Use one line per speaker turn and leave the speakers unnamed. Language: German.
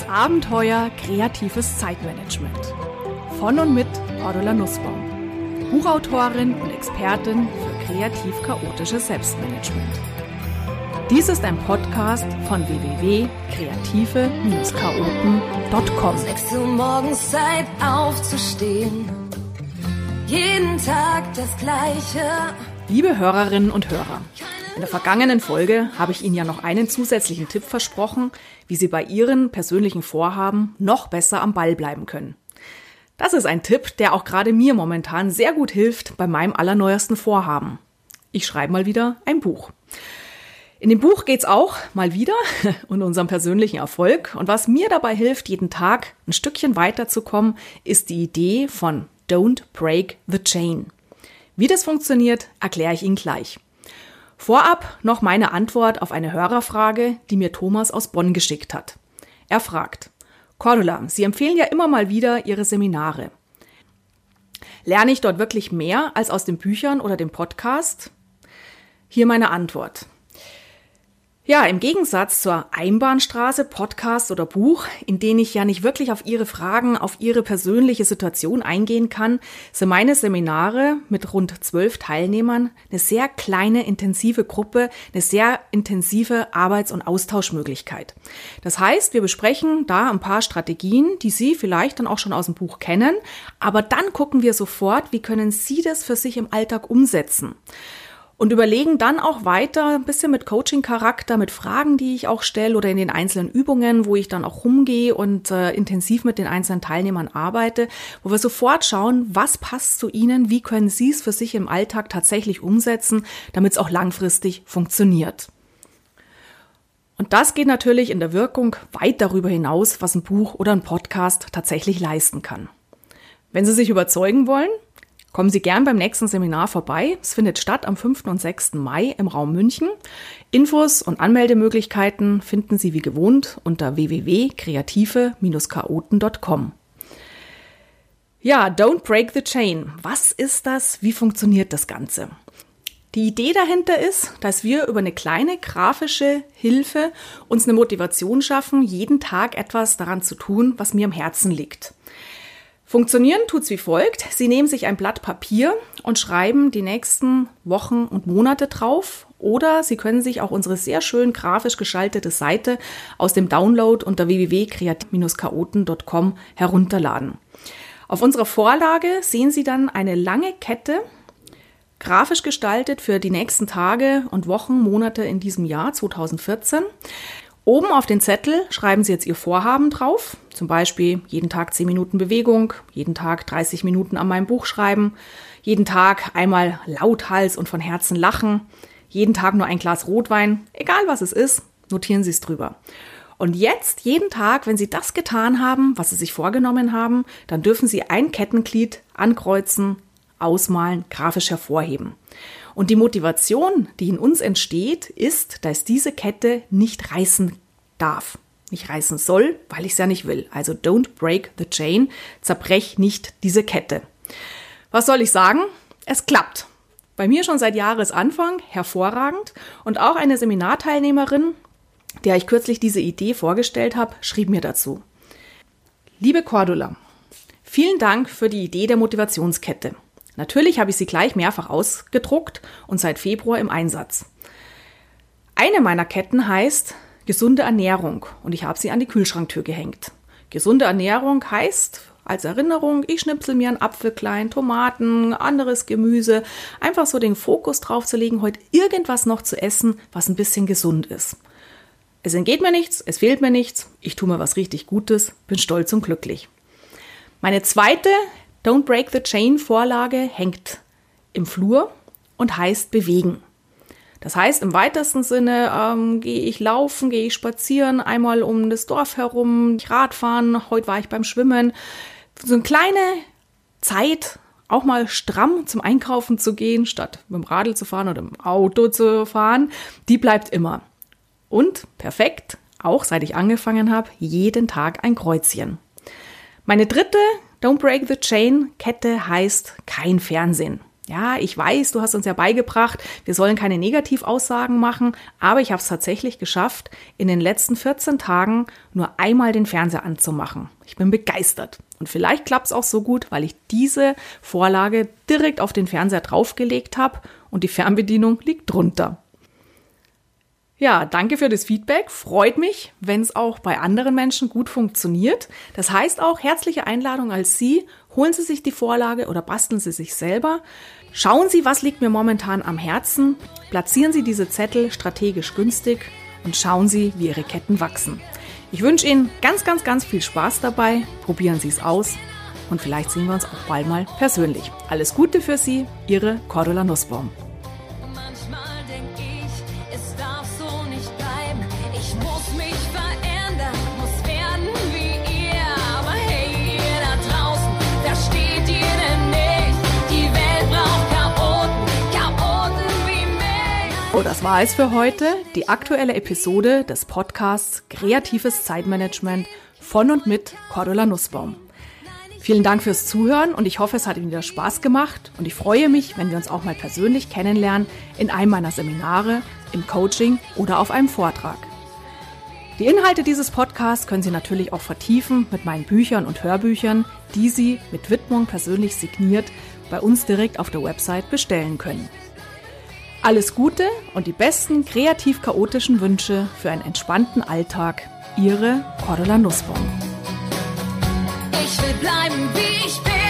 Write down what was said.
Das Abenteuer kreatives Zeitmanagement. Von und mit Cordula Nussbaum. Buchautorin und Expertin für kreativ-chaotisches Selbstmanagement. Dies ist ein Podcast von www.kreative-chaoten.com.
6 Uhr morgens Zeit aufzustehen. Jeden Tag das Gleiche.
Liebe Hörerinnen und Hörer, in der vergangenen Folge habe ich Ihnen ja noch einen zusätzlichen Tipp versprochen, wie Sie bei Ihren persönlichen Vorhaben noch besser am Ball bleiben können. Das ist ein Tipp, der auch gerade mir momentan sehr gut hilft bei meinem allerneuesten Vorhaben. Ich schreibe mal wieder ein Buch. In dem Buch geht's auch mal wieder um unseren persönlichen Erfolg. Und was mir dabei hilft, jeden Tag ein Stückchen weiterzukommen, ist die Idee von Don't Break the Chain. Wie das funktioniert, erkläre ich Ihnen gleich. Vorab noch meine Antwort auf eine Hörerfrage, die mir Thomas aus Bonn geschickt hat. Er fragt, Cordula, Sie empfehlen ja immer mal wieder Ihre Seminare. Lerne ich dort wirklich mehr als aus den Büchern oder dem Podcast? Hier meine Antwort. Ja, im Gegensatz zur Einbahnstraße, Podcast oder Buch, in denen ich ja nicht wirklich auf Ihre Fragen, auf Ihre persönliche Situation eingehen kann, sind meine Seminare mit rund zwölf Teilnehmern eine sehr kleine, intensive Gruppe, eine sehr intensive Arbeits- und Austauschmöglichkeit. Das heißt, wir besprechen da ein paar Strategien, die Sie vielleicht dann auch schon aus dem Buch kennen, aber dann gucken wir sofort, wie können Sie das für sich im Alltag umsetzen und überlegen dann auch weiter ein bisschen mit Coaching-Charakter, mit Fragen, die ich auch stelle oder in den einzelnen Übungen, wo ich dann auch rumgehe und äh, intensiv mit den einzelnen Teilnehmern arbeite, wo wir sofort schauen, was passt zu ihnen, wie können sie es für sich im Alltag tatsächlich umsetzen, damit es auch langfristig funktioniert. Und das geht natürlich in der Wirkung weit darüber hinaus, was ein Buch oder ein Podcast tatsächlich leisten kann. Wenn Sie sich überzeugen wollen, Kommen Sie gern beim nächsten Seminar vorbei. Es findet statt am 5. und 6. Mai im Raum München. Infos und Anmeldemöglichkeiten finden Sie wie gewohnt unter www.kreative-chaoten.com. Ja, Don't Break the Chain. Was ist das? Wie funktioniert das Ganze? Die Idee dahinter ist, dass wir über eine kleine grafische Hilfe uns eine Motivation schaffen, jeden Tag etwas daran zu tun, was mir am Herzen liegt. Funktionieren tut's wie folgt. Sie nehmen sich ein Blatt Papier und schreiben die nächsten Wochen und Monate drauf. Oder Sie können sich auch unsere sehr schön grafisch gestaltete Seite aus dem Download unter www.kreativ-chaoten.com herunterladen. Auf unserer Vorlage sehen Sie dann eine lange Kette, grafisch gestaltet für die nächsten Tage und Wochen, Monate in diesem Jahr 2014. Oben auf den Zettel schreiben Sie jetzt Ihr Vorhaben drauf, zum Beispiel jeden Tag 10 Minuten Bewegung, jeden Tag 30 Minuten an meinem Buch schreiben, jeden Tag einmal lauthals und von Herzen lachen, jeden Tag nur ein Glas Rotwein, egal was es ist, notieren Sie es drüber. Und jetzt, jeden Tag, wenn Sie das getan haben, was Sie sich vorgenommen haben, dann dürfen Sie ein Kettenglied ankreuzen, ausmalen, grafisch hervorheben. Und die Motivation, die in uns entsteht, ist, dass diese Kette nicht reißen darf. Nicht reißen soll, weil ich es ja nicht will. Also don't break the chain. Zerbrech nicht diese Kette. Was soll ich sagen? Es klappt. Bei mir schon seit Jahresanfang hervorragend. Und auch eine Seminarteilnehmerin, der ich kürzlich diese Idee vorgestellt habe, schrieb mir dazu. Liebe Cordula, vielen Dank für die Idee der Motivationskette. Natürlich habe ich sie gleich mehrfach ausgedruckt und seit Februar im Einsatz. Eine meiner Ketten heißt gesunde Ernährung und ich habe sie an die Kühlschranktür gehängt. Gesunde Ernährung heißt als Erinnerung, ich schnipsel mir einen Apfel klein, Tomaten, anderes Gemüse, einfach so den Fokus drauf zu legen, heute irgendwas noch zu essen, was ein bisschen gesund ist. Es entgeht mir nichts, es fehlt mir nichts, ich tue mir was richtig Gutes, bin stolz und glücklich. Meine zweite Don't Break the Chain Vorlage hängt im Flur und heißt bewegen. Das heißt, im weitesten Sinne ähm, gehe ich laufen, gehe ich spazieren, einmal um das Dorf herum, Radfahren, heute war ich beim Schwimmen. So eine kleine Zeit, auch mal stramm zum Einkaufen zu gehen, statt mit dem Radl zu fahren oder im Auto zu fahren, die bleibt immer. Und perfekt, auch seit ich angefangen habe, jeden Tag ein Kreuzchen. Meine dritte Don't Break the Chain Kette heißt kein Fernsehen. Ja, ich weiß, du hast uns ja beigebracht, wir sollen keine Negativaussagen machen, aber ich habe es tatsächlich geschafft, in den letzten 14 Tagen nur einmal den Fernseher anzumachen. Ich bin begeistert. Und vielleicht klappt es auch so gut, weil ich diese Vorlage direkt auf den Fernseher draufgelegt habe und die Fernbedienung liegt drunter. Ja, danke für das Feedback. Freut mich, wenn es auch bei anderen Menschen gut funktioniert. Das heißt auch herzliche Einladung als Sie. Holen Sie sich die Vorlage oder basteln Sie sich selber. Schauen Sie, was liegt mir momentan am Herzen. Platzieren Sie diese Zettel strategisch günstig und schauen Sie, wie Ihre Ketten wachsen. Ich wünsche Ihnen ganz, ganz, ganz viel Spaß dabei. Probieren Sie es aus und vielleicht sehen wir uns auch bald mal persönlich. Alles Gute für Sie, Ihre Cordula Nussbaum. Das war es für heute. Die aktuelle Episode des Podcasts Kreatives Zeitmanagement von und mit Cordula Nussbaum. Vielen Dank fürs Zuhören und ich hoffe, es hat Ihnen wieder Spaß gemacht und ich freue mich, wenn wir uns auch mal persönlich kennenlernen in einem meiner Seminare, im Coaching oder auf einem Vortrag. Die Inhalte dieses Podcasts können Sie natürlich auch vertiefen mit meinen Büchern und Hörbüchern, die Sie mit Widmung persönlich signiert bei uns direkt auf der Website bestellen können. Alles Gute und die besten kreativ-chaotischen Wünsche für einen entspannten Alltag. Ihre Cordula Nussbaum.
Ich will bleiben, wie ich bin.